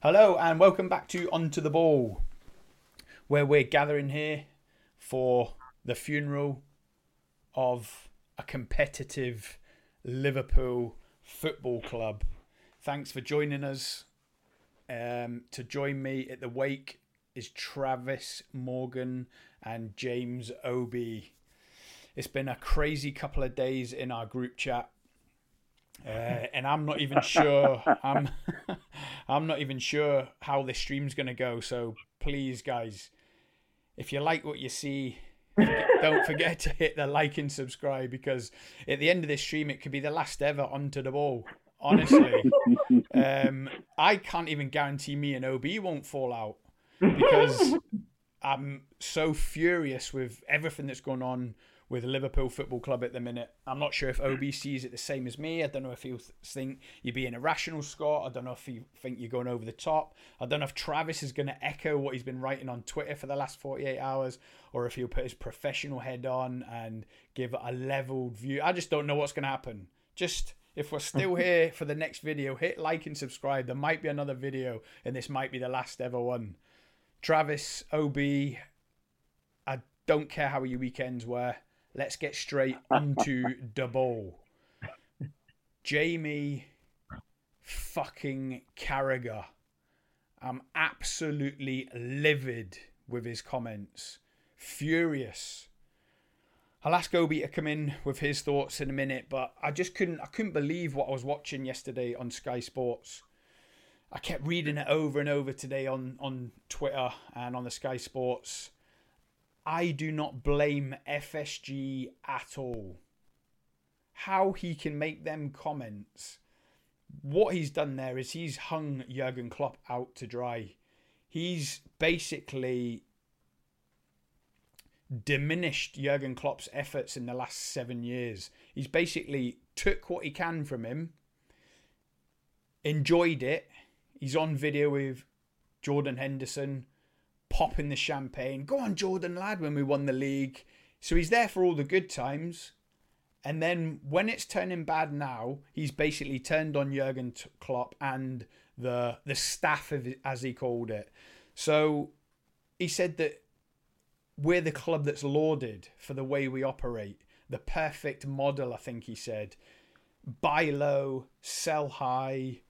Hello and welcome back to Onto the Ball, where we're gathering here for the funeral of a competitive Liverpool football club. Thanks for joining us. Um, to join me at the wake is Travis Morgan and James OB. It's been a crazy couple of days in our group chat. Uh, and I'm not even sure. I'm, I'm not even sure how this stream's gonna go. So please, guys, if you like what you see, don't forget to hit the like and subscribe because at the end of this stream, it could be the last ever onto the ball. Honestly, um, I can't even guarantee me and OB won't fall out because I'm so furious with everything that's going on with Liverpool Football Club at the minute. I'm not sure if OB sees it the same as me. I don't know if he'll think you're being irrational, Scott. I don't know if you think you're going over the top. I don't know if Travis is going to echo what he's been writing on Twitter for the last 48 hours, or if he'll put his professional head on and give a leveled view. I just don't know what's going to happen. Just if we're still here for the next video, hit like and subscribe. There might be another video, and this might be the last ever one. Travis, OB, I don't care how your weekends were. Let's get straight into the ball. Jamie fucking Carragher. I'm absolutely livid with his comments. Furious. I'll ask OB to come in with his thoughts in a minute, but I just couldn't I couldn't believe what I was watching yesterday on Sky Sports. I kept reading it over and over today on, on Twitter and on the Sky Sports I do not blame FSG at all. How he can make them comments. What he's done there is he's hung Jurgen Klopp out to dry. He's basically diminished Jurgen Klopp's efforts in the last seven years. He's basically took what he can from him, enjoyed it. He's on video with Jordan Henderson popping the champagne. Go on, Jordan, lad, when we won the league. So he's there for all the good times. And then when it's turning bad now, he's basically turned on Jurgen Klopp and the the staff, as he called it. So he said that we're the club that's lauded for the way we operate. The perfect model, I think he said. Buy low, sell high,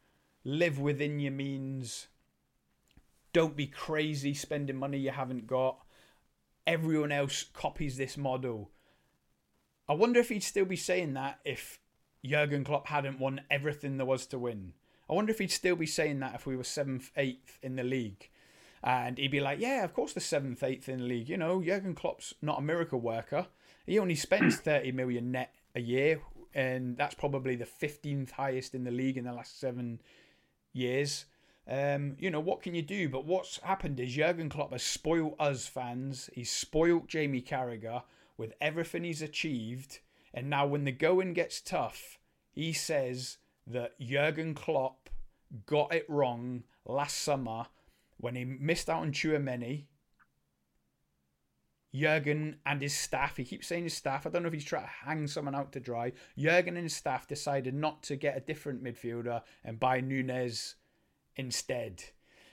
live within your means, don't be crazy spending money you haven't got. Everyone else copies this model. I wonder if he'd still be saying that if Jurgen Klopp hadn't won everything there was to win. I wonder if he'd still be saying that if we were seventh, eighth in the league. And he'd be like, yeah, of course the seventh, eighth in the league. You know, Jurgen Klopp's not a miracle worker. He only spends 30 million net a year, and that's probably the 15th highest in the league in the last seven years. Um, you know, what can you do? But what's happened is Jurgen Klopp has spoilt us fans. He's spoilt Jamie Carragher with everything he's achieved. And now, when the going gets tough, he says that Jurgen Klopp got it wrong last summer when he missed out on Tchouameni. Jurgen and his staff, he keeps saying his staff, I don't know if he's trying to hang someone out to dry. Jurgen and his staff decided not to get a different midfielder and buy Nunez instead.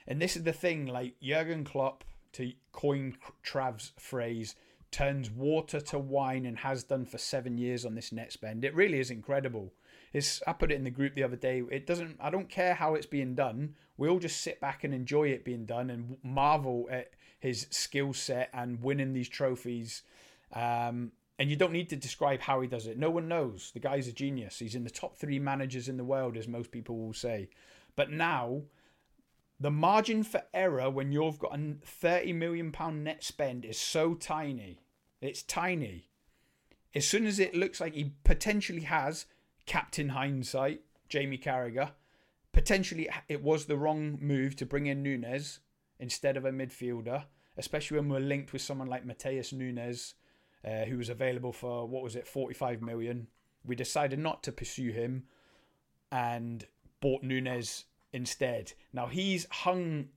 And this is the thing, like Jurgen Klopp, to coin Trav's phrase, turns water to wine and has done for seven years on this net spend. It really is incredible. It's, I put it in the group the other day. It doesn't. I don't care how it's being done. We all just sit back and enjoy it being done and marvel at his skill set and winning these trophies. Um, and you don't need to describe how he does it. No one knows. The guy's a genius. He's in the top three managers in the world, as most people will say. But now the margin for error when you've got a 30 million pound net spend is so tiny. It's tiny. As soon as it looks like he potentially has captain hindsight, Jamie Carragher, potentially it was the wrong move to bring in Nunez instead of a midfielder, especially when we're linked with someone like Matheus Nunes, uh, who was available for what was it, 45 million. We decided not to pursue him and bought Nunez instead. Now he's hung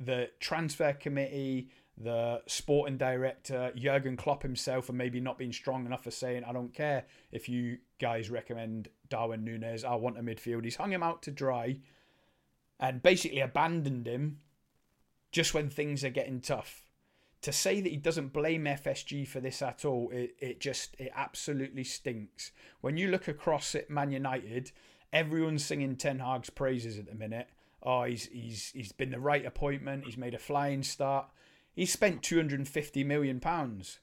the transfer committee, the sporting director, Jurgen Klopp himself, and maybe not being strong enough for saying, I don't care if you guys recommend Darwin Nunez, I want a midfield. He's hung him out to dry. and basically abandoned him just when things are getting tough. To say that he doesn't blame FSG for this at all, it, it just it absolutely stinks. When you look across at Man United, everyone's singing Ten Hag's praises at the minute. Oh, he's he's he's been the right appointment. He's made a flying start. He's spent 250 million pounds.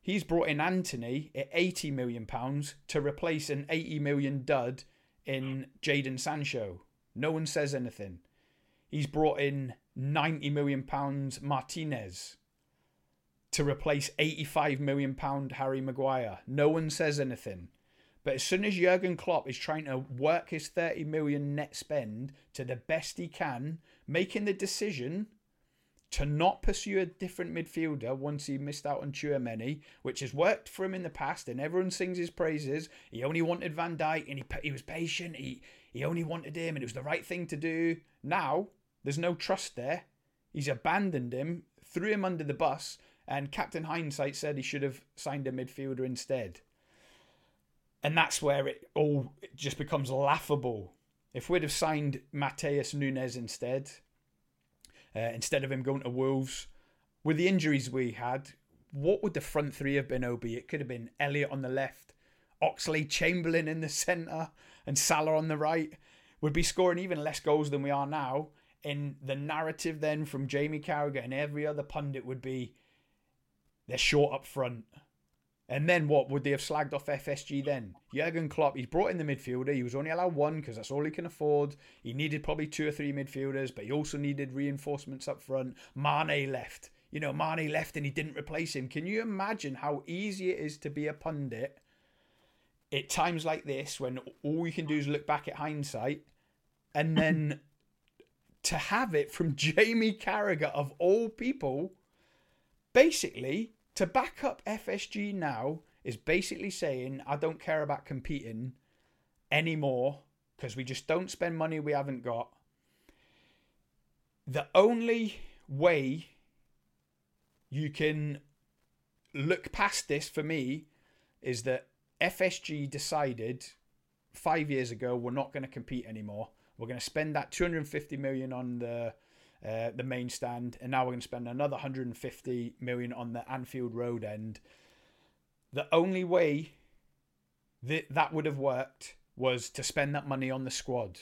He's brought in Antony at 80 million pounds to replace an 80 million dud in Jadon Sancho. No one says anything. He's brought in 90 million pounds Martinez to replace 85 million pound Harry Maguire. No one says anything. But as soon as Jurgen Klopp is trying to work his 30 million net spend to the best he can, making the decision to not pursue a different midfielder once he missed out on Tchouameni, which has worked for him in the past, and everyone sings his praises. He only wanted Van Dijk, and he he was patient. He he only wanted him, and it was the right thing to do. Now there's no trust there. He's abandoned him, threw him under the bus, and Captain Hindsight said he should have signed a midfielder instead. And that's where it all just becomes laughable. If we'd have signed Matheus Nunes instead, uh, instead of him going to Wolves. With the injuries we had, what would the front three have been, OB? It could have been Elliott on the left, Oxlade-Chamberlain in the centre, and Salah on the right. We'd be scoring even less goals than we are now. In the narrative, then from Jamie Carragher and every other pundit would be they're short up front. And then what? Would they have slagged off FSG then? Jurgen Klopp, he's brought in the midfielder. He was only allowed one because that's all he can afford. He needed probably two or three midfielders, but he also needed reinforcements up front. Mane left. You know, Mane left and he didn't replace him. Can you imagine how easy it is to be a pundit at times like this when all you can do is look back at hindsight and then to have it from Jamie Carragher of all people basically to back up FSG now is basically saying I don't care about competing anymore because we just don't spend money we haven't got. The only way you can look past this for me is that FSG decided five years ago we're not going to compete anymore. We're going to spend that 250 million on the uh, the main stand, and now we're going to spend another 150 million on the Anfield Road end. The only way that that would have worked was to spend that money on the squad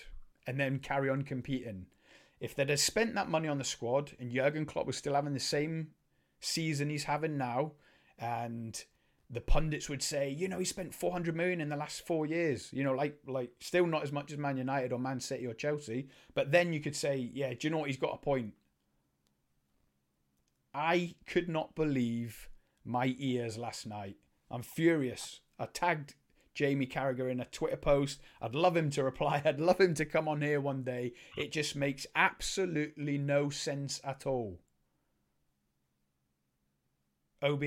and then carry on competing. If they'd have spent that money on the squad and Jurgen Klopp was still having the same season he's having now, and the pundits would say, you know, he spent 400 million in the last four years. You know, like like still not as much as Man United or Man City or Chelsea. But then you could say, yeah, do you know what? He's got a point. I could not believe my ears last night. I'm furious. I tagged Jamie Carragher in a Twitter post. I'd love him to reply. I'd love him to come on here one day. It just makes absolutely no sense at all. OB.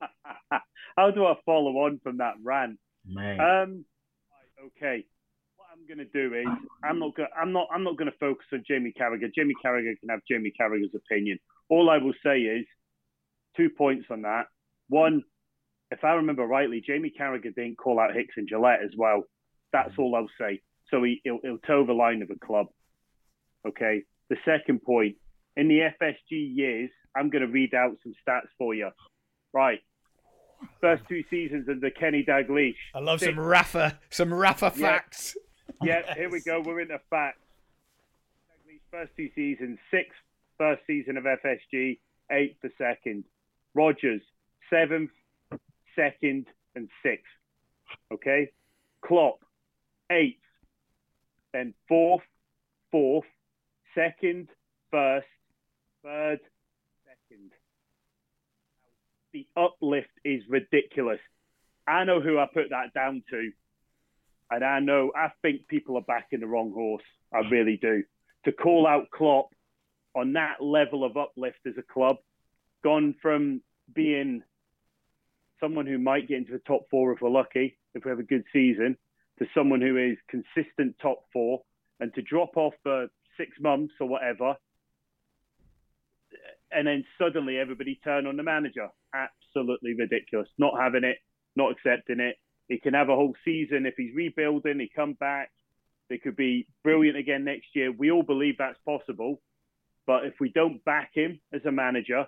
How do I follow on from that rant? Man. Um, okay. What I'm going to do is I'm not gonna I'm not. I'm not going to focus on Jamie Carragher. Jamie Carragher can have Jamie Carragher's opinion. All I will say is two points on that. One, if I remember rightly, Jamie Carragher didn't call out Hicks and Gillett as well. That's all I'll say. So he, he'll, he'll toe the line of a club. Okay. The second point, in the FSG years, I'm going to read out some stats for you. Right first two seasons under Kenny Dalglish. I love Six. some Rafa, some Rafa facts. Yeah, here we go. We're into facts. Dalglish first two seasons, sixth first season of FSG, eighth for second. Rodgers seventh, second, and sixth. Okay, Klopp eighth, then fourth, fourth, second, first, third, the uplift is ridiculous. I know who I put that down to. And I know, I think people are backing the wrong horse. I really do. To call out Klopp on that level of uplift as a club, gone from being someone who might get into the top four if we're lucky, if we have a good season, to someone who is consistent top four, and to drop off for six months or whatever and then suddenly everybody turn on the manager. Absolutely ridiculous. Not having it, not accepting it. He can have a whole season if he's rebuilding. He come back. They could be brilliant again next year. We all believe that's possible. But if we don't back him as a manager,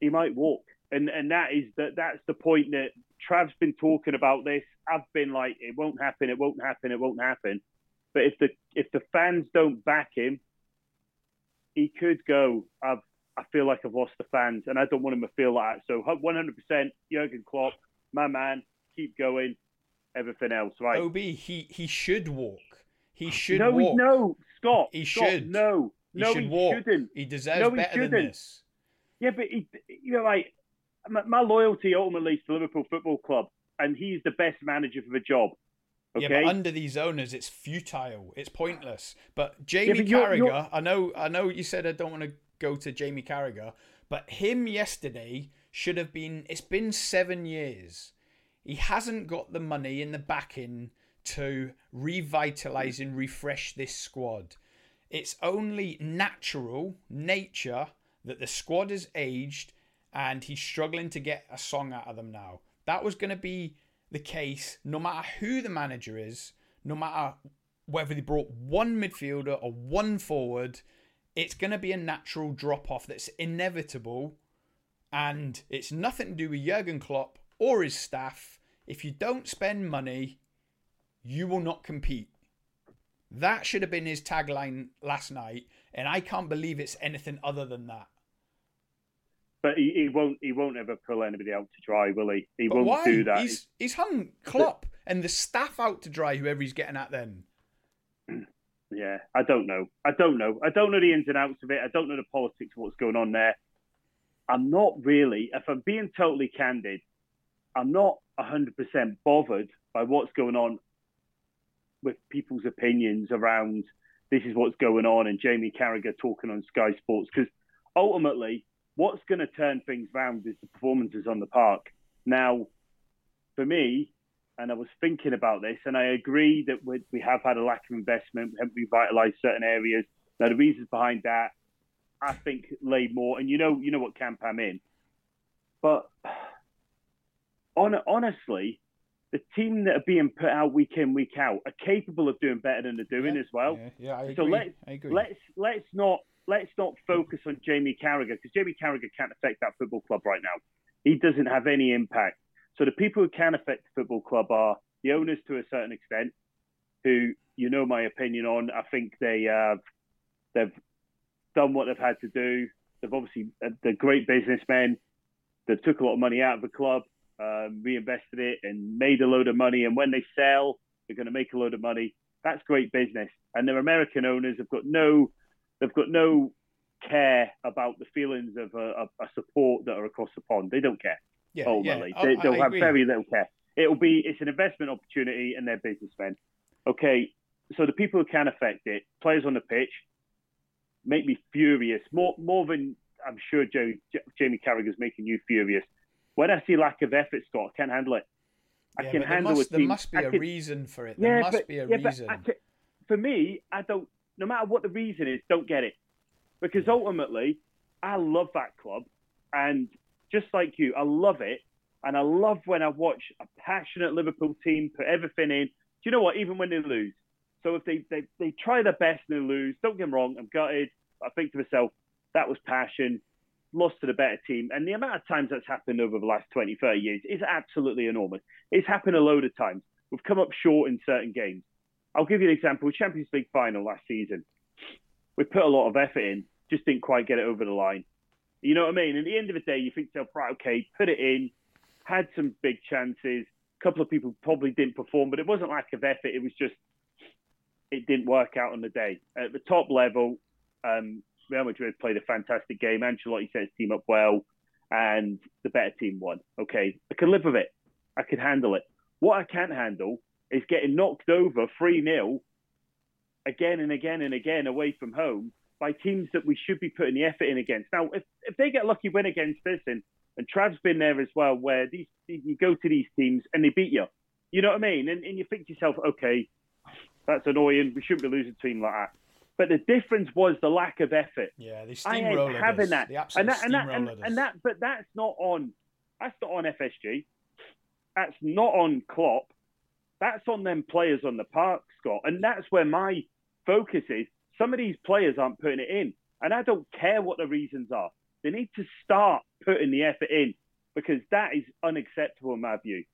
he might walk. And and that is that that's the point that Trav's been talking about this. I've been like, it won't happen, it won't happen, it won't happen. But if the if the fans don't back him, he could go. I've I feel like I've lost the fans, and I don't want him to feel like that. So 100% Jurgen Klopp, my man, keep going. Everything else, right? Ob, he he should walk. He should no, walk. No, Scott. He Scott, should. No, He no, should he walk. shouldn't. He deserves No, he better than shouldn't. this. Yeah, but he, you know, like my, my loyalty ultimately is to Liverpool Football Club, and he's the best manager for the job. Okay. Yeah, but under these owners, it's futile. It's pointless. But Jamie but you're- Carragher, you're- I know, I know. You said I don't want to go to Jamie Carragher, but him yesterday should have been. It's been seven years. He hasn't got the money in the backing to revitalize and refresh this squad. It's only natural nature that the squad has aged and he's struggling to get a song out of them now. That was going to be the case no matter who the manager is, no matter whether they brought one midfielder or one forward, it's going to be a natural drop off that's inevitable. And it's nothing to do with Jurgen Klopp or his staff. If you don't spend money, you will not compete. That should have been his tagline last night, and I can't believe it's anything other than that. But he, he won't. He won't ever pull anybody out to dry, will he? He But won't why? do that. He's he's hung Klopp and the staff out to dry. Whoever he's getting at, then Yeah, I don't know. I don't know. I don't know the ins and outs of it. I don't know the politics of what's going on there. I'm not really, if I'm being totally candid, I'm not 100% bothered by what's going on with people's opinions around this is what's going on and Jamie Carragher talking on Sky Sports because ultimately, what's going to turn things round is the performances on the park. Now, for me, and I was thinking about this, and I agree that we, we have had a lack of investment, we haven't revitalised certain areas. Now, the reasons behind that, I think, lay more, and you know, you know what camp I'm in. But on, honestly, the team that are being put out week in, week out, are capable of doing better than they're doing Yeah, as well. yeah, yeah, I agree. So let's I agree. let's let's not let's not focus on Jamie Carragher because Jamie Carragher can't affect that football club right now. He doesn't have any impact. So the people who can affect the football club are the owners to a certain extent, who you know my opinion on. I think they have they've done what they've had to do. They've obviously they're great businessmen. They took a lot of money out of the club, um, reinvested it, and made a load of money. And when they sell, they're going to make a load of money. That's great business. And their American owners have got no they've got no care about the feelings of a, a, a support that are across the pond. They don't care yeah, ultimately. yeah, oh, they, I- they'll I have agree. very little care. It'll be it's an investment opportunity, and they're businessmen. Okay, so the people who can affect it, players on the pitch, make me furious more more than I'm sure Joe, J- Jamie Carragher's making you furious. When I see lack of effort, Scott, I can't handle it. I Yeah, can handle must, a there must be I a can- reason for it. There yeah, must but, be a yeah, reason. But for me, I don't. No matter what the reason is, don't get it, because ultimately, I love that club, and just like you, I love it, and I love when I watch a passionate Liverpool team put everything in. Do you know what? Even when they lose, so if they they, they try their best and they lose, don't get me wrong, I'm gutted. But I think to myself, that was passion. Lost to the better team. And the amount of times that's happened over the last 20, 30 years is absolutely enormous. It's happened a load of times. We've come up short in certain games. I'll give you an example. Champions League final last season. We put a lot of effort in, just didn't quite get it over the line. You know what I mean? At the end of the day, you think to yourself, right, okay, put it in, had some big chances. A couple of people probably didn't perform, but it wasn't lack of effort. It was just, it didn't work out on the day. At the top level, um, Real Madrid played a fantastic game. Ancelotti set his team up well, and the better team won. Okay, I can live with it. I can handle it. What I can't handle is getting knocked over 3 0 again and again and again away from home by teams that we should be putting the effort in against. Now, if, if they get a lucky win against this, and, and Trav's been there as well, where these you go to these teams and they beat you, you know what I mean? And, and you think to yourself, okay, that's annoying. We shouldn't be losing a team like that. But the difference was the lack of effort. yeah, they steamrolled having us. that. They and that, and that, and, and that, but that's not on. That's not on FSG. That's not on Klopp. That's on them players on the park, Scott. And that's where my focus is. Some of these players aren't putting it in. And I don't care what the reasons are. They need to start putting the effort in because that is unacceptable in my view.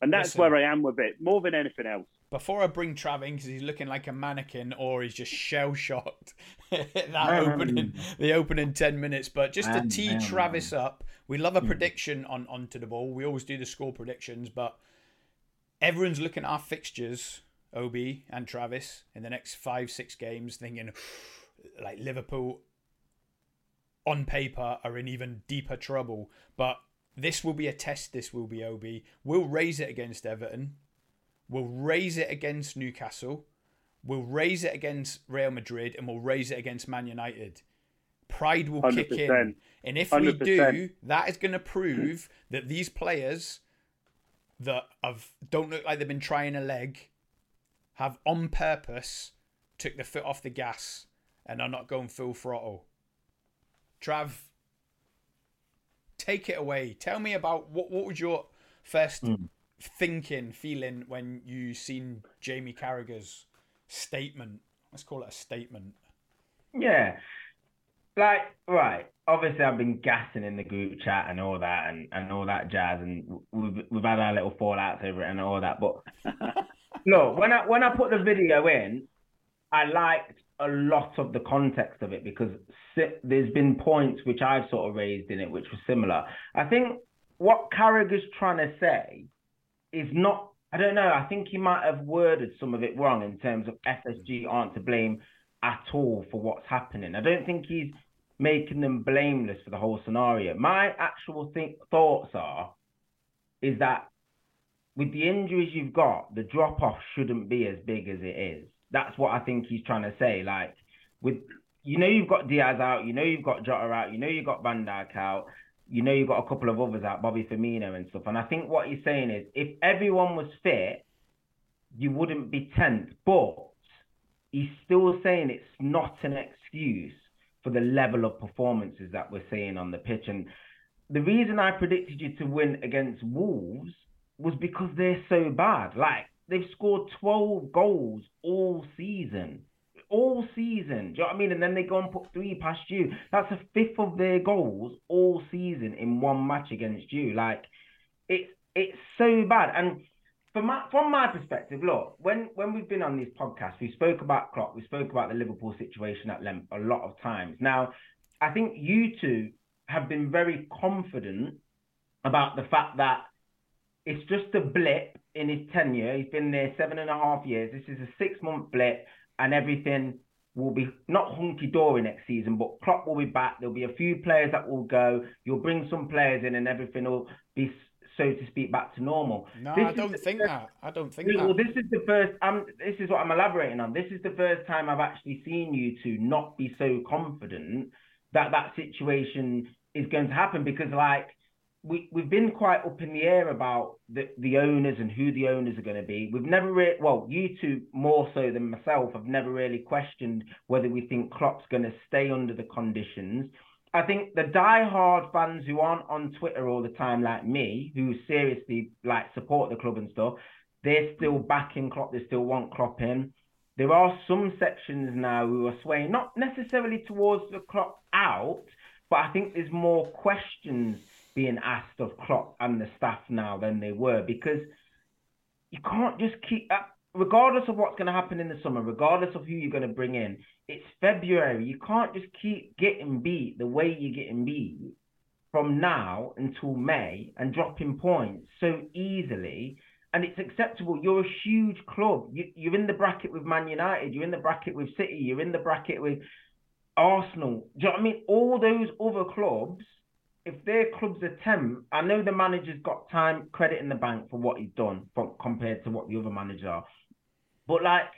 And that's Listen, where I am with it, more than anything else. Before I bring Trav in, because he's looking like a mannequin or he's just shell shocked that opening, the opening 10 minutes. But just to tee Travis up, we love a hmm. prediction on onto the ball. We always do the score predictions, but everyone's looking at our fixtures, OB and Travis, in the next five, six games, thinking like Liverpool on paper are in even deeper trouble. But this will be a test. This will be OB. We'll raise it against Everton. We'll raise it against Newcastle. We'll raise it against Real Madrid, and we'll raise it against Man United. Pride will 100%. kick in, and if 100%. we do, that is going to prove that these players that have don't look like they've been trying a leg have on purpose took the foot off the gas and are not going full throttle. Trav, take it away. Tell me about what what was your first mm. thinking, feeling when you seen Jamie Carragher's statement? Let's call it a statement. Yeah, like right. Obviously, I've been gassing in the group chat and all that, and, and all that jazz, and we've we've had our little fallouts over it and all that. But look, when I when I put the video in, I liked a lot of the context of it because there's been points which I've sort of raised in it which were similar. I think what Carragher's trying to say is not. I don't know. I think he might have worded some of it wrong in terms of FSG aren't to blame at all for what's happening. I don't think he's making them blameless for the whole scenario. My actual think, thoughts are is that with the injuries you've got, the drop off shouldn't be as big as it is. That's what I think he's trying to say. Like with you know you've got Diaz out, you know you've got Jota out, you know you've got Van Dijk out, you know you've got a couple of others out, Bobby Firmino and stuff. And I think what he's saying is if everyone was fit, you wouldn't be tenth. But he's still saying it's not an excuse for the level of performances that we're seeing on the pitch. And the reason I predicted you to win against Wolves was because they're so bad. Like they've scored 12 goals all season. All season. Do you know what I mean? And then they go and put three past you. That's a fifth of their goals all season in one match against you. Like it's it's so bad. And from my from my perspective, look, when when we've been on these podcasts, we spoke about Klopp, we spoke about the Liverpool situation at length a lot of times. Now, I think you two have been very confident about the fact that it's just a blip in his tenure. He's been there seven and a half years. This is a six month blip, and everything will be not hunky dory next season, but Klopp will be back. There'll be a few players that will go. You'll bring some players in, and everything will be so to speak back to normal. No, this I don't think first, that. I don't think well, that. this is the first. Um, this is what I'm elaborating on. This is the first time I've actually seen you to not be so confident that that situation is going to happen because, like, we we've been quite up in the air about the the owners and who the owners are going to be. We've never really, well, you two more so than myself, have never really questioned whether we think Klopp's going to stay under the conditions. I think the die-hard fans who aren't on Twitter all the time, like me, who seriously like support the club and stuff, they're still backing Klopp. They still want Klopp in. There are some sections now who are swaying, not necessarily towards the Klopp out, but I think there's more questions being asked of Klopp and the staff now than they were because you can't just keep, uh, regardless of what's going to happen in the summer, regardless of who you're going to bring in, it's February. You can't just keep getting beat the way you're getting beat from now until May and dropping points so easily. And it's acceptable. You're a huge club. You, are in the bracket with Man United. You're in the bracket with City. You're in the bracket with Arsenal. Do you know what I mean? All those other clubs if their club's attempt, I know the manager's got time credit in the bank for what he's done from, compared to what the other managers are, but like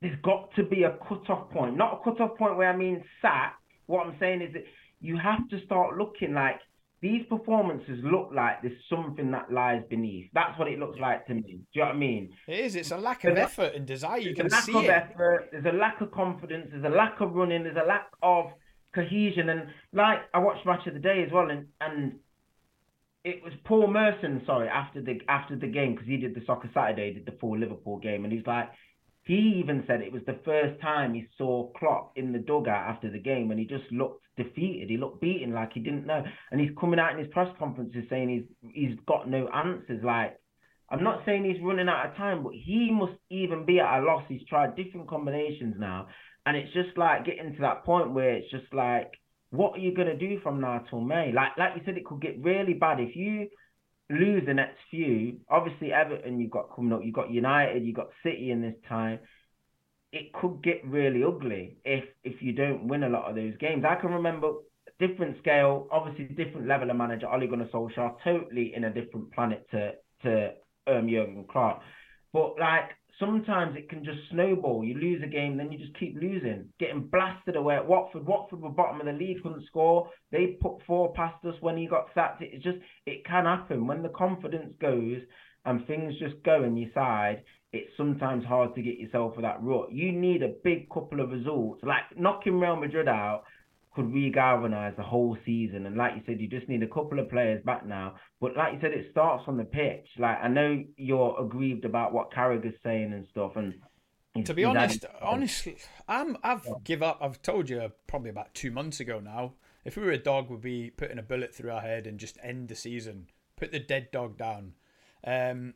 there's got to be a cut-off point, not a cut-off point where I mean sack. What I'm saying is that you have to start looking like these performances look like there's something that lies beneath. That's what it looks like to me. Do you know what I mean? It is. It's a lack of there's effort and desire. You can lack see of it. effort. There's a lack of confidence. There's a lack of running. There's a lack of cohesion. And like I watched match of the day as well, and and it was Paul Merson, sorry, after the after the game because he did the Soccer Saturday, did the full Liverpool game, and he's like, he even said it was the first time he saw Klopp in the dugout after the game, and he just looked defeated. He looked beaten, like he didn't know. And he's coming out in his press conferences saying he's he's got no answers. Like I'm not saying he's running out of time, but he must even be at a loss. He's tried different combinations now, and it's just like getting to that point where it's just like, what are you gonna do from now till May? Like like you said, it could get really bad if you lose the next few. Obviously, Everton you've got coming up. You've got United. You've got City in this time. It could get really ugly if if you don't win a lot of those games. I can remember different scale, obviously different level of manager. Ole Gunnar Solskjaer, totally in a different planet to to um, Jurgen Klopp. But like sometimes it can just snowball. You lose a game, then you just keep losing, getting blasted away at Watford. Watford were bottom of the league, couldn't score. They put four past us when he got sacked. It's just it can happen when the confidence goes and things just go in your side. It's sometimes hard to get yourself for that rut. You need a big couple of results, like knocking Real Madrid out could re-galvanize the whole season. And like you said, you just need a couple of players back now. But like you said, it starts on the pitch. Like I know you're aggrieved about what Carragher's saying and stuff. And to be honest, honestly, I'm I've yeah. give up. I've told you probably about two months ago now. If we were a dog, we'd be putting a bullet through our head and just end the season. Put the dead dog down. Um,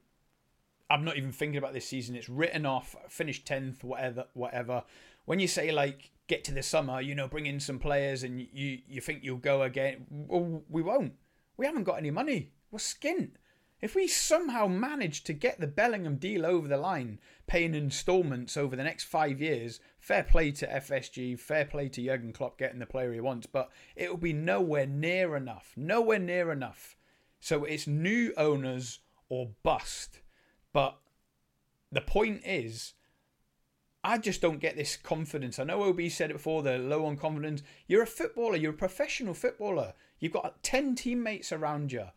I'm not even thinking about this season. It's written off. Finished tenth, whatever, whatever. When you say like get to the summer, you know, bring in some players and you, you think you'll go again. Well, we won't. We haven't got any money. We're skint. If we somehow manage to get the Bellingham deal over the line, paying instalments over the next five years, fair play to FSG, fair play to Jurgen Klopp getting the player he wants, but it will be nowhere near enough. Nowhere near enough. So it's new owners or bust. But the point is, I just don't get this confidence. I know OB said it before, they're low on confidence. You're a footballer, you're a professional footballer. You've got 10 teammates around you.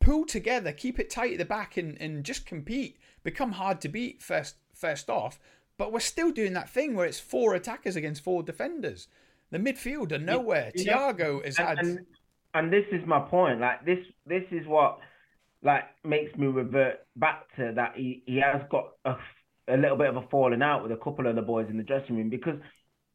Pull together, keep it tight at the back and, and just compete. Become hard to beat first first off. But we're still doing that thing where it's four attackers against four defenders. The midfield are nowhere. Yeah, Thiago has and, had and, and this is my point. Like this this is what like makes me revert back to that he, he has got a a little bit of a falling out with a couple of the boys in the dressing room because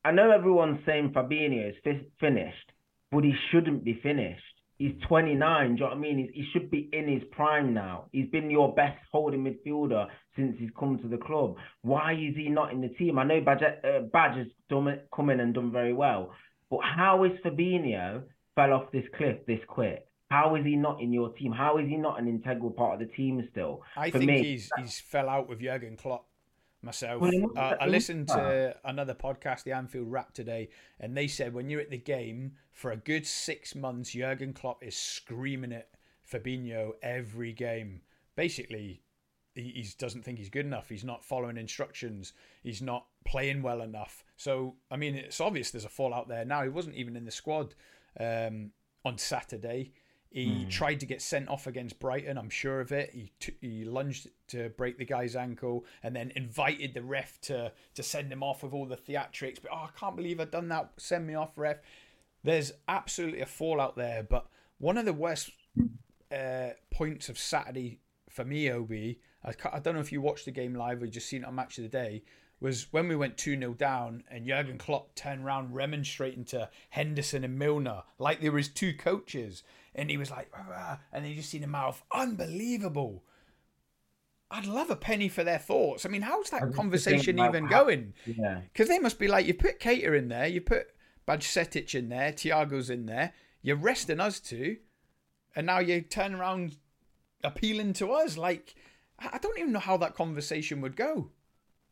I know everyone's saying Fabinho is fi- finished, but he shouldn't be finished. He's 29. Do you know what I mean? He's, he should be in his prime now. He's been your best holding midfielder since he's come to the club. Why is he not in the team? I know Badge, uh, Badge has done, come in and done very well, but how is Fabinho fell off this cliff this quick? How is he not in your team? How is he not an integral part of the team still? I For think me, he's he's fell out with Jurgen Klopp myself. Well, uh, I listened to another podcast, the Anfield Wrap today, and they said when you're at the game for a good six months, Jurgen Klopp is screaming at Fabinho every game. Basically, he, he doesn't think he's good enough. He's not following instructions. He's not playing well enough. So, I mean, it's obvious there's a fallout there now. He wasn't even in the squad um, on Saturday. He mm. tried to get sent off against Brighton. I'm sure of it. He t- he lunged to break the guy's ankle and then invited the ref to to send him off with all the theatrics. But oh, I can't believe I've done that. Send me off, ref. There's absolutely a fallout there. But one of the worst uh, points of Saturday for me, Ob, I, I don't know if you watched the game live or just seen it on Match of the Day was when we went 2 0 down and Jurgen Klopp turned around remonstrating to Henderson and Milner like there was two coaches and he was like, Rah, and then you just see the mouth, unbelievable. I'd love a penny for their thoughts. I mean, how's that conversation even how, going? Yeah. Because they must be like, you put Keita in there, you put Bajcetic in there, Thiago's in there, you're resting us two, and now you turn around appealing to us. Like, I don't even know how that conversation would go.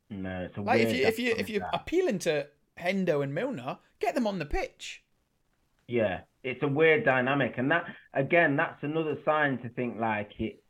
No, uh, it's a like if you if you if you're appealing to Hendo and Milner, get them on the pitch. Yeah, it's a weird dynamic, and that again, that's another sign to think like it.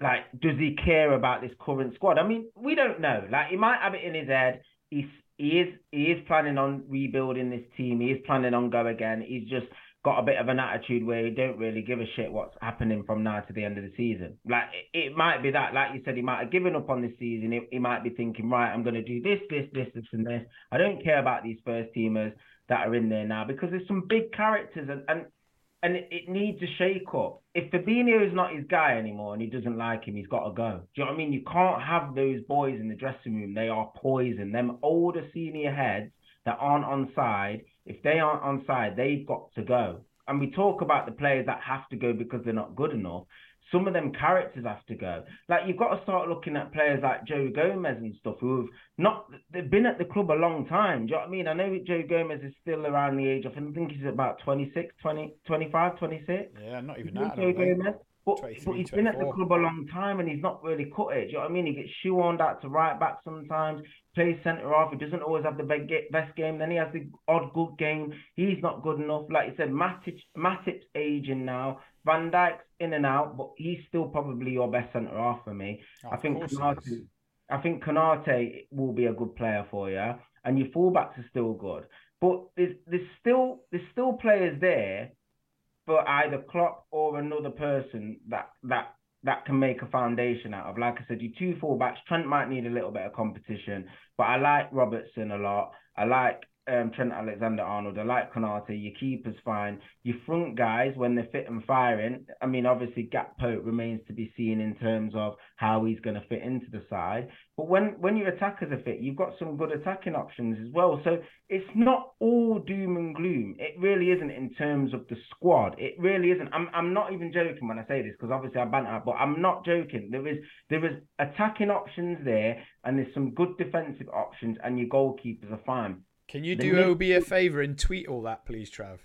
Like, does he care about this current squad? I mean, we don't know. Like, he might have it in his head. He's he is he is planning on rebuilding this team. He is planning on go again. He's just got a bit of an attitude where he don't really give a shit what's happening from now to the end of the season. Like it, might be that, like you said, he might have given up on this season. He, he might be thinking, right, I'm going to do this, this, this, this, and this. I don't care about these first teamers that are in there now because there's some big characters and, and and it, it needs a shake up. If Fabinho is not his guy anymore and he doesn't like him, he's got to go. Do you know what I mean? You can't have those boys in the dressing room. They are poison. Them older senior heads that aren't on side, if they aren't on side, they've got to go. And we talk about the players that have to go because they're not good enough some of them characters have to go. Like you've got to start looking at players like Joe Gomez and stuff who've not they've been at the club a long time. Do you know what I mean? I know Joe Gomez is still around the age of I think he's about 26, 20, 25, 26. Yeah, not even that. Joe Gomez. But, but he's been at the club a long time and he's not really cut it. Do you know what I mean? He gets shoehorned out to right back sometimes, plays centre off. He doesn't always have the best game. Then he has the odd good game. He's not good enough. Like you said, Matic, Matip's aging now. Van Dijk's in and out, but he's still probably your best centre half for me. Oh, I think Konate, I think Konate will be a good player for you, and your fullbacks are still good. But there's there's still there's still players there for either Klopp or another person that that that can make a foundation out of. Like I said, you two fullbacks. Trent might need a little bit of competition, but I like Robertson a lot. I like um, Trent Alexander Arnold. I like Konate. Your keeper's fine. Your front guys, when they're fit and firing, I mean, obviously, Gakpo remains to be seen in terms of how he's going to fit into the side. But when, when your attackers are fit, you've got some good attacking options as well. So it's not all doom and gloom. It really isn't in terms of the squad. It really isn't. I'm, I'm not even joking when I say this because obviously I banter, but I'm not joking. There is there is attacking options there, and there's some good defensive options, and your goalkeepers are fine. Can you do OB a favour and tweet all that, please, Trav?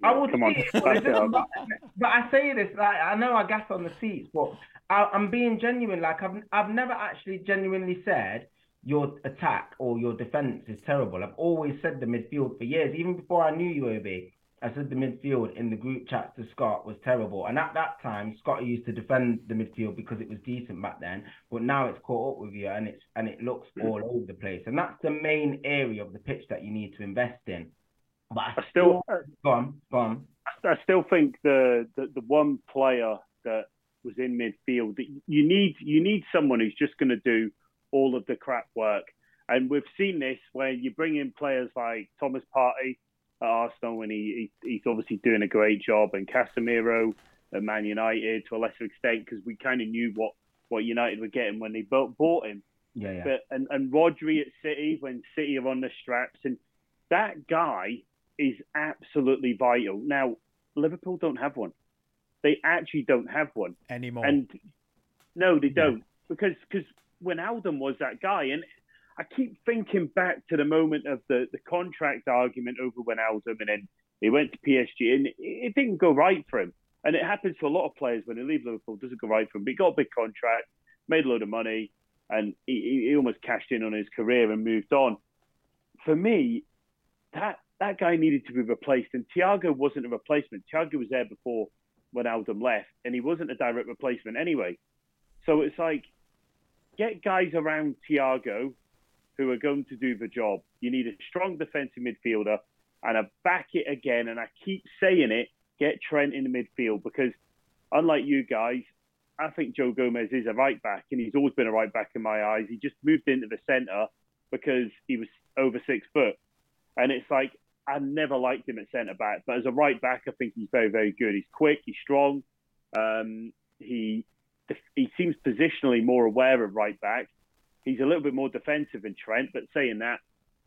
I would Come on. It, but, but I say this, like I know I gas on the seats, but I, am being genuine. Like I've I've never actually genuinely said your attack or your defence is terrible. I've always said the midfield for years, even before I knew you, OB. I said the midfield in the group chat to Scott was terrible. And at that time, Scott used to defend the midfield because it was decent back then. But now it's caught up with you and it's and it looks mm. all over the place. And that's the main area of the pitch that you need to invest in. But I, I still, still go on, go on. I still think the, the the one player that was in midfield that you need you need someone who's just going to do all of the crap work. And we've seen this where you bring in players like Thomas Partey at Arsenal, and he, he he's obviously doing a great job. And Casemiro at Man United to a lesser extent because we kind of knew what what United were getting when they bought, bought him. Yeah, yeah. But and and Rodri at City when City are on the straps, and that guy is absolutely vital. Now Liverpool don't have one. They actually don't have one anymore. And no, they don't yeah. because because Alden was that guy, and I keep thinking back to the moment of the, the contract argument over when Wijnaldum, and then he went to PSG, and it didn't go right for him. And it happens to a lot of players when they leave Liverpool, it doesn't go right for him. But he got a big contract, made a load of money, and he, he almost cashed in on his career and moved on. For me, that that guy needed to be replaced, and Thiago wasn't a replacement. Thiago was there before Wijnaldum left, and he wasn't a direct replacement anyway. So it's like, get guys around Thiago who are going to do the job. You need a strong defensive midfielder, and I back it again, and I keep saying it. Get Trent in the midfield because, unlike you guys, I think Joe Gomez is a right back, and he's always been a right back in my eyes. He just moved into the centre because he was over six foot, and it's like I never liked him at centre back, but as a right back, I think he's very, very good. He's quick, he's strong. Um, he he seems positionally more aware of right back, He's a little bit more defensive than Trent, but saying that,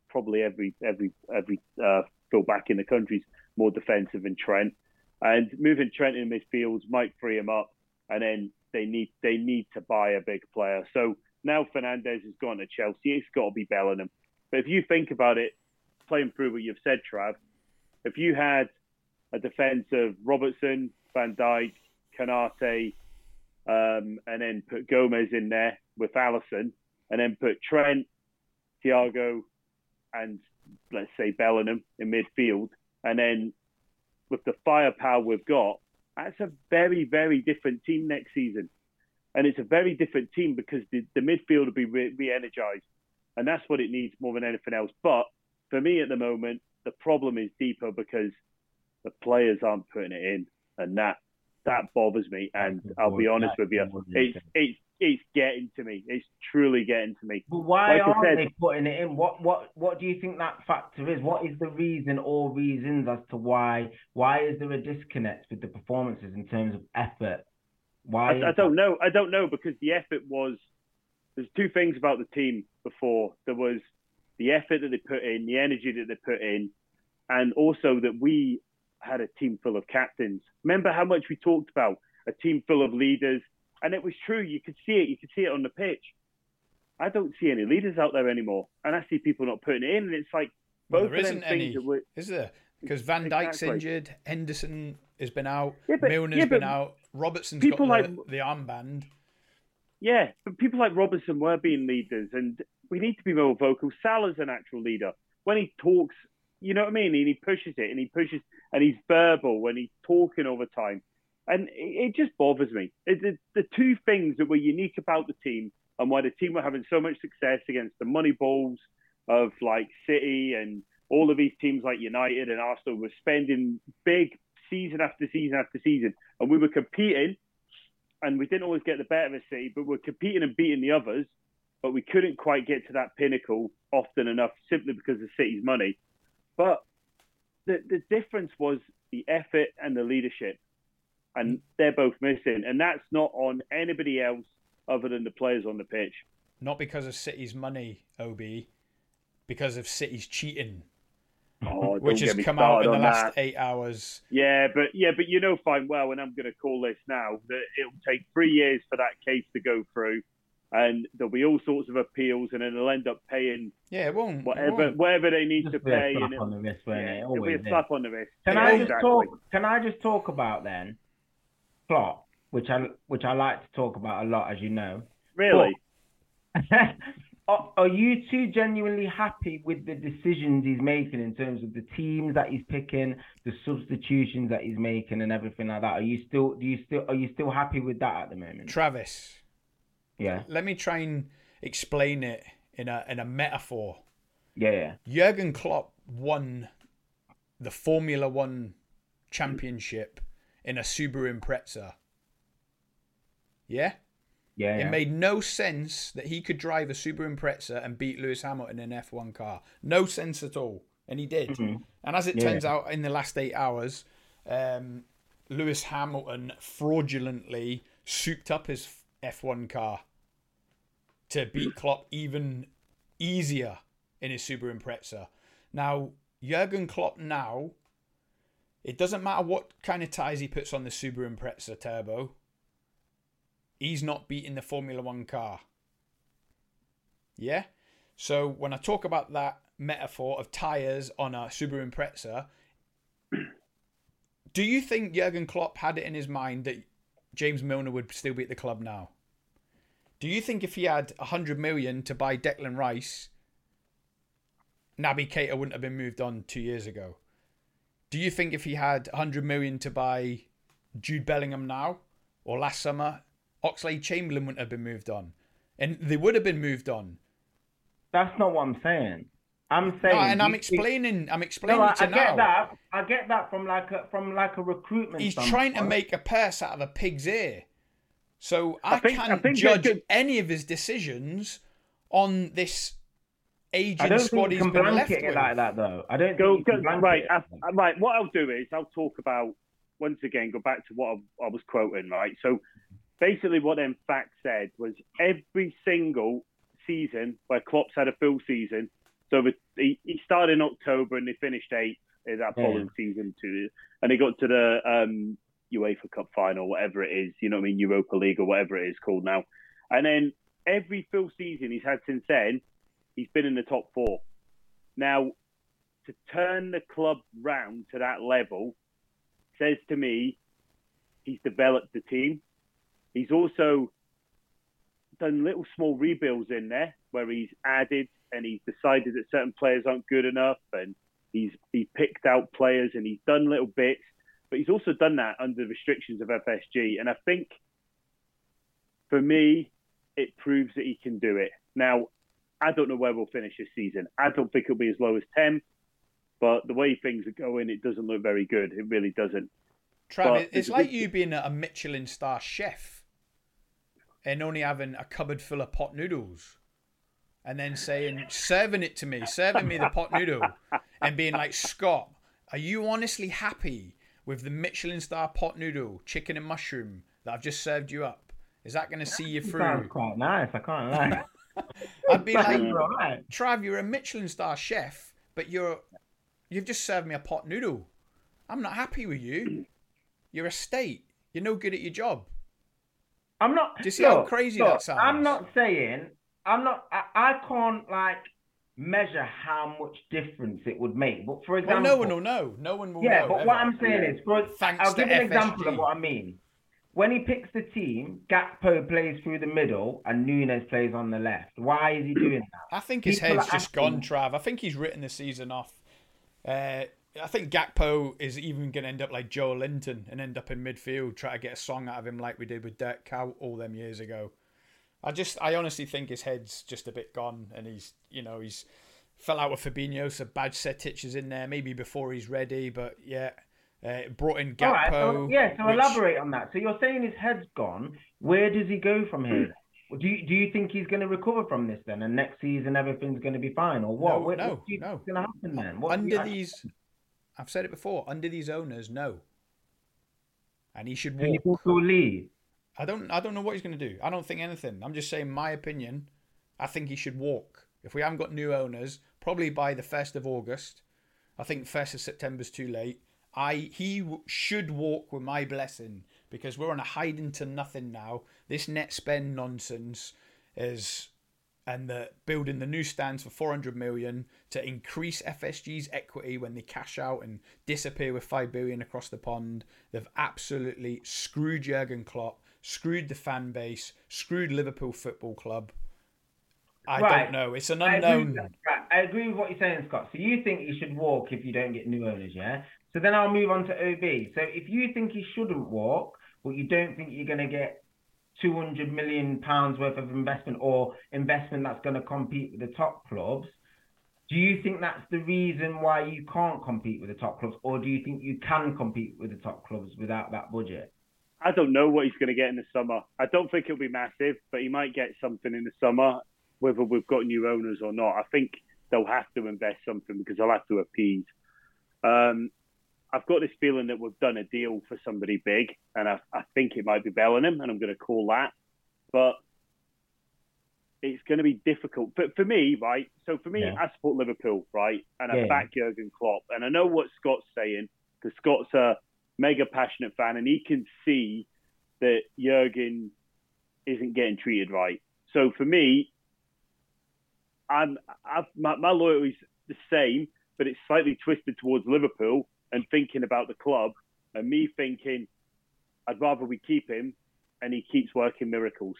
probably every every every uh, fullback in the country's more defensive than Trent. And moving Trent in midfield might free him up, and then they need they need to buy a big player. So now Fernandez has gone to Chelsea. It's got to be Bellingham. But if you think about it, playing through what you've said, Trav, if you had a defence of Robertson, Van Dijk, Konate, um, and then put Gomez in there with Alisson, and then put Trent, Thiago, and let's say Bellingham in midfield, and then with the firepower we've got, that's a very, very different team next season. And it's a very different team because the, the midfield will be re energized. And that's what it needs more than anything else. But for me at the moment, the problem is deeper because the players aren't putting it in. And that that bothers me. And I'll be honest with you, it's, it's it's getting to me. It's truly getting to me. But why Like aren't said- they putting it in? What what what do you think that factor is? What is the reason or reasons as to why why is there a disconnect with the performances in terms of effort? Why? I, I don't know. I don't know because the effort was. There's two things about the team before. There was the effort that they put in, the energy that they put in, and also that we had a team full of captains. Remember how much we talked about a team full of leaders, and it was true. You could see it. You could see it on the pitch. I don't see any leaders out there anymore, and I see people not putting it in, and it's like Well, both there of them isn't things any, were. is there? Because Van Dijk's Exactly. injured, Henderson has been out, Yeah, but- Milner's yeah, been out, Robertson's people got the, like- the armband. Yeah, but people like Robertson were being leaders, and we need to be more vocal. Salah's an actual leader. When he talks, you know what I mean? And he pushes it, and he pushes, and he's verbal, when he's talking all the time. And it, it just bothers me. It, the, two things that were unique about the team and why the team were having so much success against the money balls of like City and all of these teams like United and Arsenal were spending big season after season after season, and we were competing and we didn't always get the better of City, but we're competing and beating the others. But we couldn't quite get to that pinnacle often enough simply because of City's money. But the the difference was the effort and the leadership, and they're both missing. And that's not on anybody else other than the players on the pitch. Not because of City's money, OB, because of City's cheating, Oh, which has come out in the last that. eight hours. Yeah, but yeah, but you know fine well, and I'm going to call this now that it'll take three years for that case to go through, and there'll be all sorts of appeals, and then they'll end up paying Yeah, it won't. it whatever won't. whatever they need Just to be a pay, slap and on the wrist, won't yeah, it? it'll be Always a slap on the wrist. Can Yeah, I just exactly. talk? Can I just talk about then Klopp, which I which I like to talk about a lot, as you know. Really? are, are you two genuinely happy with the decisions he's making in terms of the teams that he's picking, the substitutions that he's making, and everything like that? Are you still? Do you still? Are you still happy with that at the moment? Travis, Yeah, let me try and explain it in a in a metaphor. yeah, yeah. Jurgen Klopp won the Formula One championship in a Subaru Impreza. Yeah? Yeah, yeah. It made no sense that he could drive a Subaru Impreza and beat Lewis Hamilton in an F1 car. No sense at all. And he did. Mhm. And as it Yeah. turns out, in the last eight hours, um, Lewis Hamilton fraudulently souped up his F1 car to beat Klopp even easier in his Subaru Impreza. Now, Jurgen Klopp now, it doesn't matter what kind of tyres he puts on the Subaru Impreza turbo, he's not beating the Formula One car. Yeah? So when I talk about that metaphor of tyres on a Subaru Impreza, do you think Jurgen Klopp had it in his mind that James Milner would still be at the club now? Do you think if he had 100 million to buy Declan Rice, Naby Keita wouldn't have been moved on two years ago? Do you think if he had 100 million to buy Jude Bellingham now or last summer, Oxlade-Chamberlain wouldn't have been moved on? And they would have been moved on. That's not what I'm saying. I'm saying. No, and I'm explaining. I'm explaining No, I, to I now. get that. I get that from like a from like a recruitment. He's standpoint. trying to make a purse out of a pig's ear. So I, I think- can't think judge any of his decisions on this I aging don't squad think you he's can been left blanket it with. like that though. I don't Go, think go right. it. I, I- right. What I'll do is I'll talk about once again. Go back to what I, I was quoting. Right. So basically, what them facts said was every single season where Klopp's had a full season. So the, he, he started in October and they finished eighth in that Yeah. season too, and they got to the um, UEFA Cup final, whatever it is. You know what I mean? Europa League or whatever it is called now. And then every full season he's had since then, he's been in the top four. Now, to turn the club round to that level says to me he's developed the team. He's also done little small rebuilds in there where he's added and he's decided that certain players aren't good enough and he's he picked out players and he's done little bits, but he's also done that under the restrictions of FSG. And I think for me, it proves that he can do it. Now, I don't know where we'll finish this season. I don't think it'll be as low as 10, but the way things are going, it doesn't look very good. It really doesn't. Travis, But it's the- like you being a Michelin star chef. and only having a cupboard full of pot noodles and then saying, serving it to me, serving me the pot noodle, and being like, Scott, are you honestly happy with the Michelin star pot noodle, chicken and mushroom that I've just served you up? Is that going to see you through? Sounds quite nice. I can't lie. I'd be like, alright. Trav, you're a Michelin star chef, but you're you've just served me a pot noodle. I'm not happy with you. You're a state. You're no good at your job. I'm not. Do you see how crazy look, that sounds? I'm not saying. I'm not. I, I can't like measure how much difference it would make. But for Well, example, no one will know. No one will yeah. know. But what. I'm saying is, for, Thanks I'll give an example of what I mean. When he picks the team, Gakpo plays through the middle and Nunez plays on the left. Why is he doing that? I think his People head's just gone, Trav. I think he's written the season off. Uh, I think Gakpo is even going to end up like Joelinton and end up in midfield, try to get a song out of him like we did with Dirk Kuyt all them years ago. I just, I honestly think his head's just a bit gone, and he's, you know, he's fell out with Fabinho, so Bajcetic is in there maybe before he's ready, but yeah, uh, brought in All right. Gakpo. So, yeah. So which- elaborate on that. So you're saying his head's gone. Where does he go from here? Do you, do you think he's going to recover from this then, and next season everything's going to be fine, or what? No, what, no, what do you no. going to happen then? What under these, I've said it before, under these owners, no. And he should walk. he'll leave? I don't I don't know what he's going to do. I don't think anything. I'm just saying my opinion. I think he should walk. If we haven't got new owners, probably by the 1st of August. I think 1st of September's too late. I he w- should walk with my blessing because we're on a hiding to nothing now. This net spend nonsense is and the building the new stands for 400 million to increase FSG's equity when they cash out and disappear with 5 billion across the pond. They've absolutely screwed Jurgen Klopp, screwed the fan base, screwed Liverpool Football Club. I Right. don't know. It's an I agree, unknown. with. Right, I agree with what you're saying, Scott. So you think you should walk if you don't get new owners, yeah? So then I'll move on to OB. So if you think he shouldn't walk, but you don't think you're going to get 200 million pounds worth of investment or investment that's going to compete with the top clubs, do you think that's the reason why you can't compete with the top clubs, or do you think you can compete with the top clubs without that budget? I don't know what he's going to get in the summer. I don't think it'll be massive, but he might get something in the summer, whether we've got new owners or not. I think they'll have to invest something because they'll have to appease. Um, I've got this feeling that we've done a deal for somebody big, and I, I think it might be Bellingham, and I'm going to call that. But it's going to be difficult. But for me, right? So for me, Yeah. I support Liverpool, right? And I Yeah. back Jurgen Klopp, and I know what Scott's saying because Scott's a mega passionate fan, and he can see that Jurgen isn't getting treated right. So for me, I'm I've, my, my loyalty's the same, but it's slightly twisted towards Liverpool and thinking about the club, and me thinking I'd rather we keep him, and he keeps working miracles.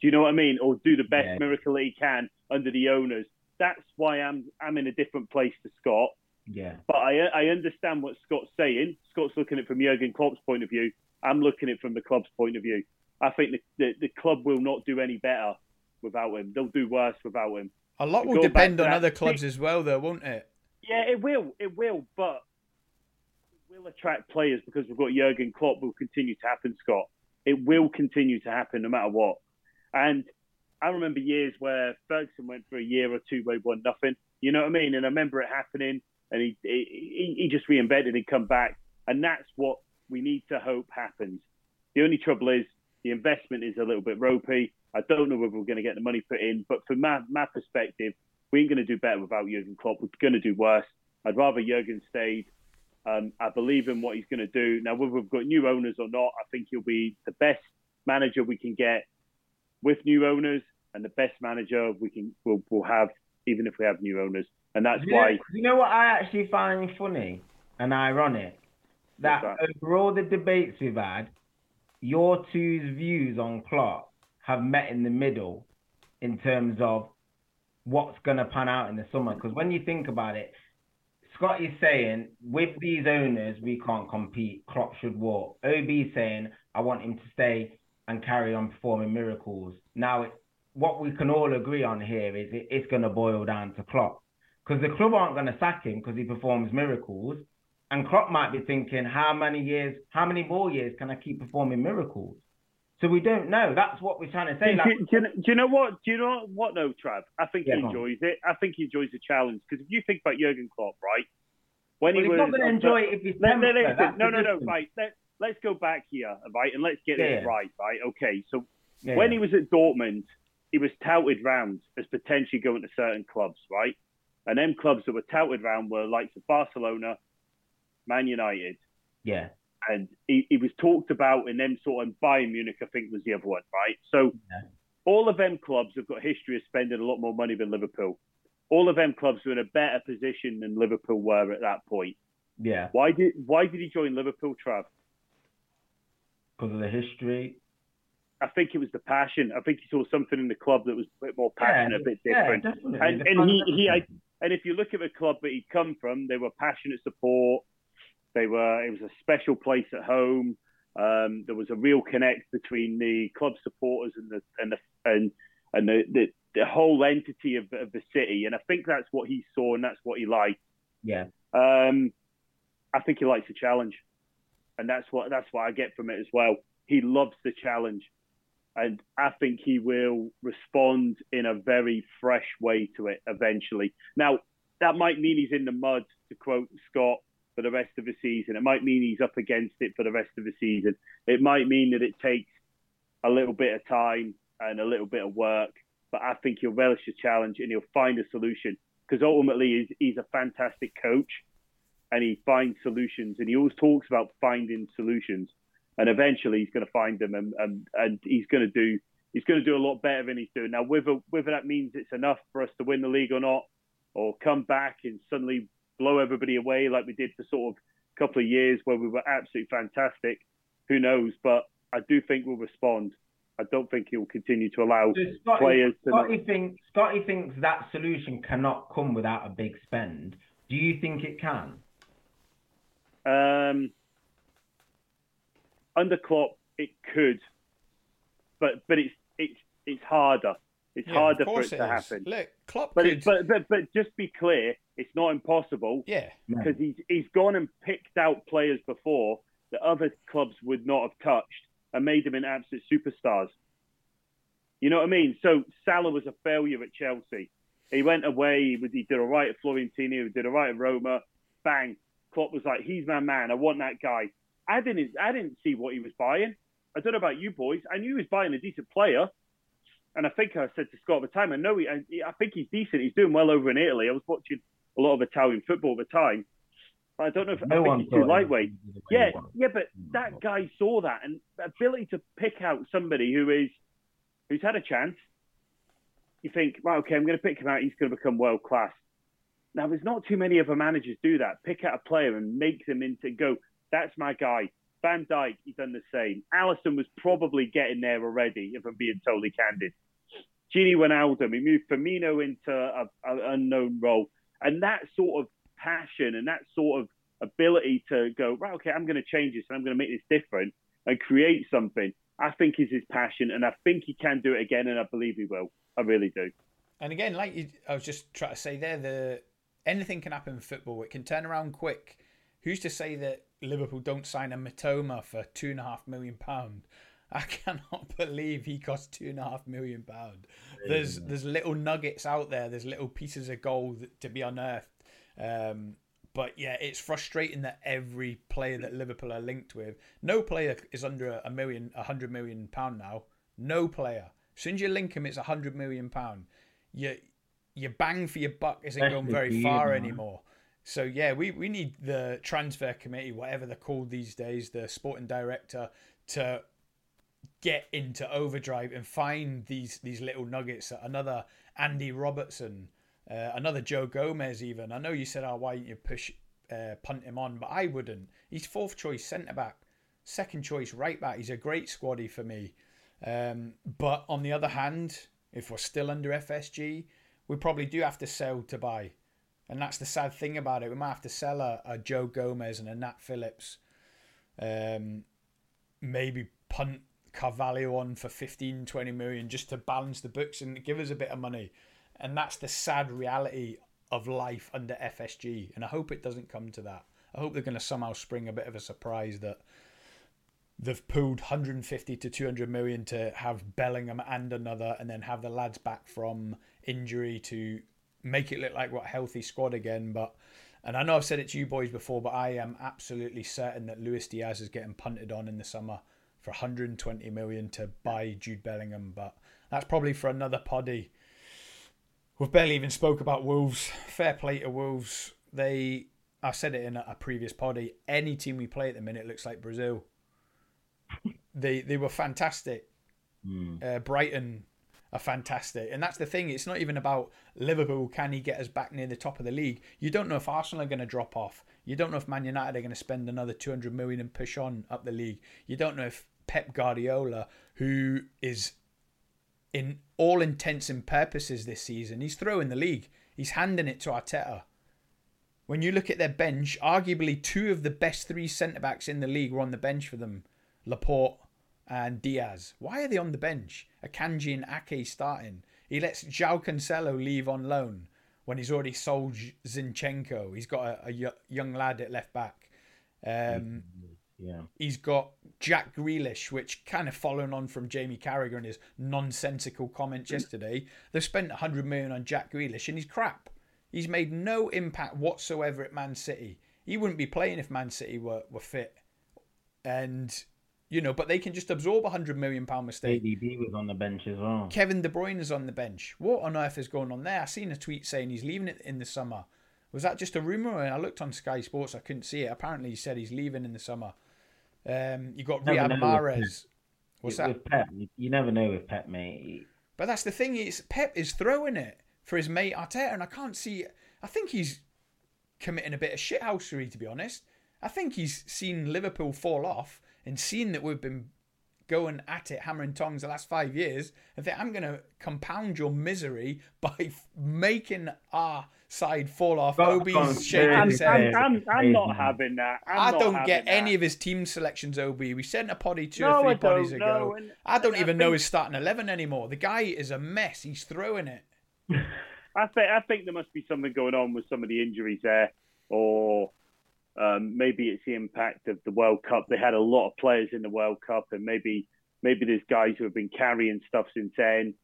Do you know what I mean? Or do the best Yeah. miracle that he can under the owners. That's why I'm I'm in a different place to Scott. Yeah. But I I understand what Scott's saying. Scott's looking at it from Jurgen Klopp's point of view. I'm looking at it from the club's point of view. I think the, the, the club will not do any better without him. They'll do worse without him. A lot To will depend on that other clubs as well, though, won't it? Yeah, it will. It will. But it will attract players because we've got Jurgen Klopp. Will continue to happen, Scott. It will continue to happen no matter what. And I remember years where Ferguson went for a year or two where he won nothing. You know what I mean? And I remember it happening, and he he, he just reinvented and come back. And that's what we need to hope happens. The only trouble is the investment is a little bit ropey. I don't know whether we're going to get the money put in, but from my, my perspective, we ain't going to do better without Jurgen Klopp. We're going to do worse. I'd rather Jurgen stayed. Um, I believe in what he's going to do. Now, whether we've got new owners or not, I think he'll be the best manager we can get with new owners, and the best manager we can will will have even if we have new owners. And that's You know, why you know what I actually find funny and ironic? That, What's over all the debates we've had, your two's views on Klopp have met in the middle in terms of what's going to pan out in the summer. Because when you think about it, Scott is saying, with these owners, we can't compete. Klopp should walk. OB saying, I want him to stay and carry on performing miracles. Now, it, what we can all agree on here is it, it's going to boil down to Klopp. Because the club aren't going to sack him because he performs miracles. And Klopp might be thinking, how many years, how many more years can I keep performing miracles? So we don't know. That's what we're trying to say. Do, Like, do, do, you know- do you know what? Do you know what? No, Trav. I think Yeah, he enjoys it. I think he enjoys the challenge because if you think about Jurgen Klopp, right? When well, he he's was not going to enjoy it if he's No, no, no, no, no, right. Let, let's go back here, right, and let's get Yeah. this right, right? Okay, so Yeah. when he was at Dortmund, he was touted round as potentially going to certain clubs, right? And them clubs that were touted round were like of Barcelona, Man United, yeah, and he, he was talked about in them sort of Bayern Munich, I think was the other one, right? So Yeah. all of them clubs have got history of spending a lot more money than Liverpool. All of them clubs were in a better position than Liverpool were at that point. yeah, Why did why did he join Liverpool, Trav? because of the history. I think it was the passion. I think he saw something in the club that was a bit more passionate, a bit different. Yeah, definitely. and and he, he I, and if you look at the club that he'd come from, they were passionate support. They were it was a special place at home. Um, there was a real connect between the club supporters and the and the and and the, the, the whole entity of, of the city. And I think that's what he saw and that's what he liked. yeah, Um, I think he likes the challenge, and that's what that's what I get from it as well. He loves the challenge, and I think he will respond in a very fresh way to it eventually. Now, that might mean he's in the mud, to quote Scott, for the rest of the season. It might mean he's up against it for the rest of the season. It might mean that it takes a little bit of time and a little bit of work, but I think he'll relish the challenge and he'll find a solution because ultimately he's, he's a fantastic coach and he finds solutions and he always talks about finding solutions and eventually he's going to find them and, and, and he's going to do he's going to do a lot better than he's doing now whether whether that means it's enough for us to win the league or not or come back and suddenly blow everybody away like we did for sort of a couple of years where we were absolutely fantastic who knows but I do think we'll respond I don't think he'll continue to allow So Scotty, players to not- Scotty, think, Scotty thinks that solution cannot come without a big spend. Do you think it can? Um, under Klopp, it could, but but it's it's it's harder. It's Yeah, harder for it course to is. happen. Look, Klopp But, could. it, but but but just be clear, it's not impossible yeah, No. because he's he's gone and picked out players before that other clubs would not have touched and made them into absolute superstars. You know what I mean? So Salah was a failure at Chelsea. He went away. He, was, he did all right at Fiorentina. He did all right at Roma. Bang! Klopp was like, "He's my man. I want that guy." I didn't. I didn't see what he was buying. I don't know about you boys. I knew he was buying a decent player, and I think I said to Scott at the time, "I know he. I, I think he's decent. He's doing well over in Italy." I was watching a lot of Italian football at the time. But I don't know if No I think he's too lightweight. Yeah, yeah, but that guy saw that and ability to pick out somebody who is who's had a chance. You think, right, okay, I'm going to pick him out. He's going to become world class. Now, there's not too many other managers do that. Pick out a player and make them into go. That's my guy. Van Dijk, he's done the same. Alisson was probably getting there already, if I'm being totally candid. Gini Wijnaldum, he moved Firmino into an unknown role, and that sort of passion and that sort of ability to go right. Okay, I'm going to change this and I'm going to make this different and create something. I think is his passion, and I think he can do it again, and I believe he will. I really do. And again, like you, I was just trying to say there, the anything can happen in football. It can turn around quick. Who's to say that Liverpool don't sign a Matoma for two and a half million pound? I cannot believe he cost two and a half million pound. There's there's little nuggets out there. There's little pieces of gold to be unearthed. Um, but yeah, it's frustrating that every player that Liverpool are linked with, no player is under a million, a hundred million pound now. No player. As soon as you link him, it's a hundred million pound. You your bang for your buck isn't going very far man. anymore. So yeah, we, we need the transfer committee, whatever they're called these days, the sporting director, to get into overdrive and find these these little nuggets. Another Andy Robertson, uh, another Joe Gomez. Even I know you said, "Oh, why don't you push uh, punt him on?" But I wouldn't. He's fourth choice centre back, second choice right back. He's a great squaddy for me. Um, but on the other hand, if we're still under FSG, we probably do have to sell to buy. And that's the sad thing about it. We might have to sell a, a Joe Gomez and a Nat Phillips. Um, maybe punt Carvalho on for 15, 20 million just to balance the books and give us a bit of money. And that's the sad reality of life under FSG. And I hope it doesn't come to that. I hope they're going to somehow spring a bit of a surprise that they've pulled 150 to 200 million to have Bellingham and another, and then have the lads back from injury to make it look like what healthy squad again. But and I know I've said it to you boys before, but I am absolutely certain that Luis Diaz is getting punted on in the summer for 120 million to buy Jude Bellingham. But that's probably for another poddy. We've barely even spoke about Wolves. Fair play to Wolves. They, I said it in a, previous poddy. Any team we play at the minute looks like Brazil. They they were fantastic. Mm. Uh, Brighton are fantastic, and that's the thing. It's not even about Liverpool. Can he get us back near the top of the league? You don't know if Arsenal are going to drop off. You don't know if Man United are going to spend another 200 million and push on up the league. You don't know if Pep Guardiola, who is in all intents and purposes this season, he's throwing the league. He's handing it to Arteta. When you look at their bench, arguably two of the best three centre backs in the league were on the bench for them Laporte and Dias. Why are they on the bench? Akanji and Ake starting. He lets João Cancelo leave on loan when he's already sold Zinchenko. He's got a, a young lad at left back. Um, yeah. He's got Jack Grealish, which kind of following on from Jamie Carragher and his nonsensical comments yesterday. They've spent 100 million on Jack Grealish and he's crap. He's made no impact whatsoever at Man City. He wouldn't be playing if Man City were, were fit. And, you know, but they can just absorb a £100 million mistake. KDB was on the bench as well. Kevin De Bruyne is on the bench. What on earth is going on there? I seen a tweet saying he's leaving it in the summer. Was that just a rumour? I looked on Sky Sports, I couldn't see it. Apparently, he said he's leaving in the summer. Um, you got never Riyad Mahrez. What's that? Pep, you never know with Pep, mate. But that's the thing is Pep is throwing it for his mate Arteta, and I can't see. I think he's committing a bit of shithousery, to be honest. I think he's seen Liverpool fall off and seen that we've been going at it hammer and tongs the last five years and think I'm going to compound your misery by making our side fall off. OB's shaking his head. I'm, I'm, I'm, not having that. I'm I do not get that. any of his team selections, OB. We sent a potty two no, or three potties ago. And, I don't even think... know his starting 11 anymore. The guy is a mess. He's throwing it. I think, I think there must be something going on with some of the injuries there or um, maybe it's the impact of the World Cup. They had a lot of players in the World Cup, and maybe maybe there's guys who have been carrying stuff since then.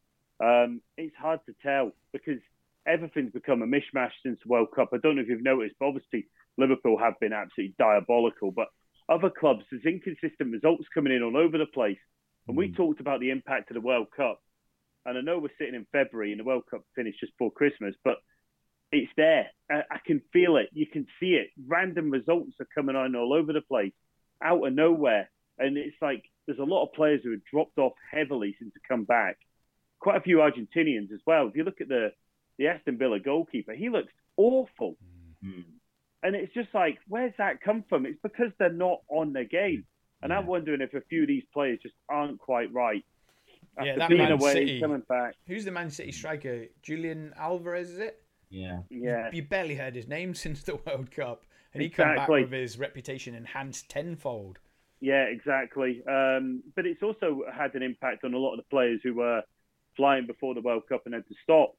Um, it's hard to tell because everything's become a mishmash since the World Cup. I don't know if you've noticed, but obviously Liverpool have been absolutely diabolical. But other clubs, there's inconsistent results coming in all over the place. And we mm. talked about the impact of the World Cup. And I know we're sitting in February and the World Cup finished just before Christmas, but it's there. I, I, can feel it. You can see it. Random results are coming on all over the place, out of nowhere. And it's like there's a lot of players who have dropped off heavily since they come back. Quite a few Argentinians as well. If you look at the the Aston Villa goalkeeper, he looks awful. Mm-hmm. And it's just like, where's that come from? It's because they're not on the game. And yeah. I'm wondering if a few of these players just aren't quite right. After yeah, that being Man away, City. coming back. Who's the Man City striker? Julian Alvarez, is it? Yeah. Yeah. You, you barely heard his name since the World Cup. And he came back with his reputation enhanced tenfold. Yeah, exactly. Um, but it's also had an impact on a lot of the players who were flying before the World Cup and had to stop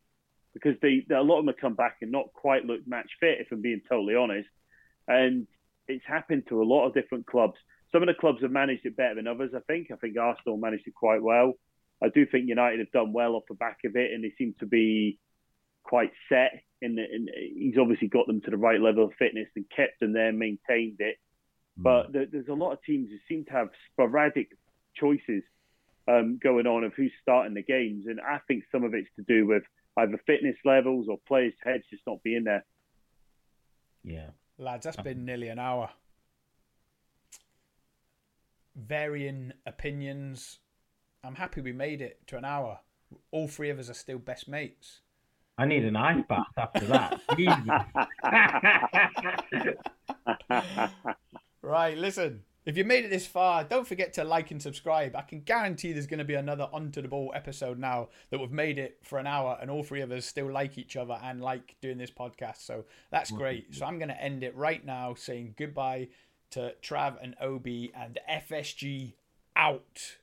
because they, a lot of them have come back and not quite looked match fit, if I'm being totally honest. And it's happened to a lot of different clubs. Some of the clubs have managed it better than others, I think. I think Arsenal managed it quite well. I do think United have done well off the back of it, and they seem to be quite set. In, the, in he's obviously got them to the right level of fitness and kept them there, maintained it. Mm. But there, there's a lot of teams who seem to have sporadic choices um, going on of who's starting the games, and I think some of it's to do with either fitness levels or players' heads just not being there. Yeah, lads, that's been nearly an hour. Varying opinions. I'm happy we made it to an hour. All three of us are still best mates. I need an ice bath after that. right, listen. If you made it this far, don't forget to like and subscribe. I can guarantee there's going to be another Onto the Ball episode now that we've made it for an hour and all three of us still like each other and like doing this podcast. So that's great. So I'm going to end it right now saying goodbye to Trav and OB and FSG out.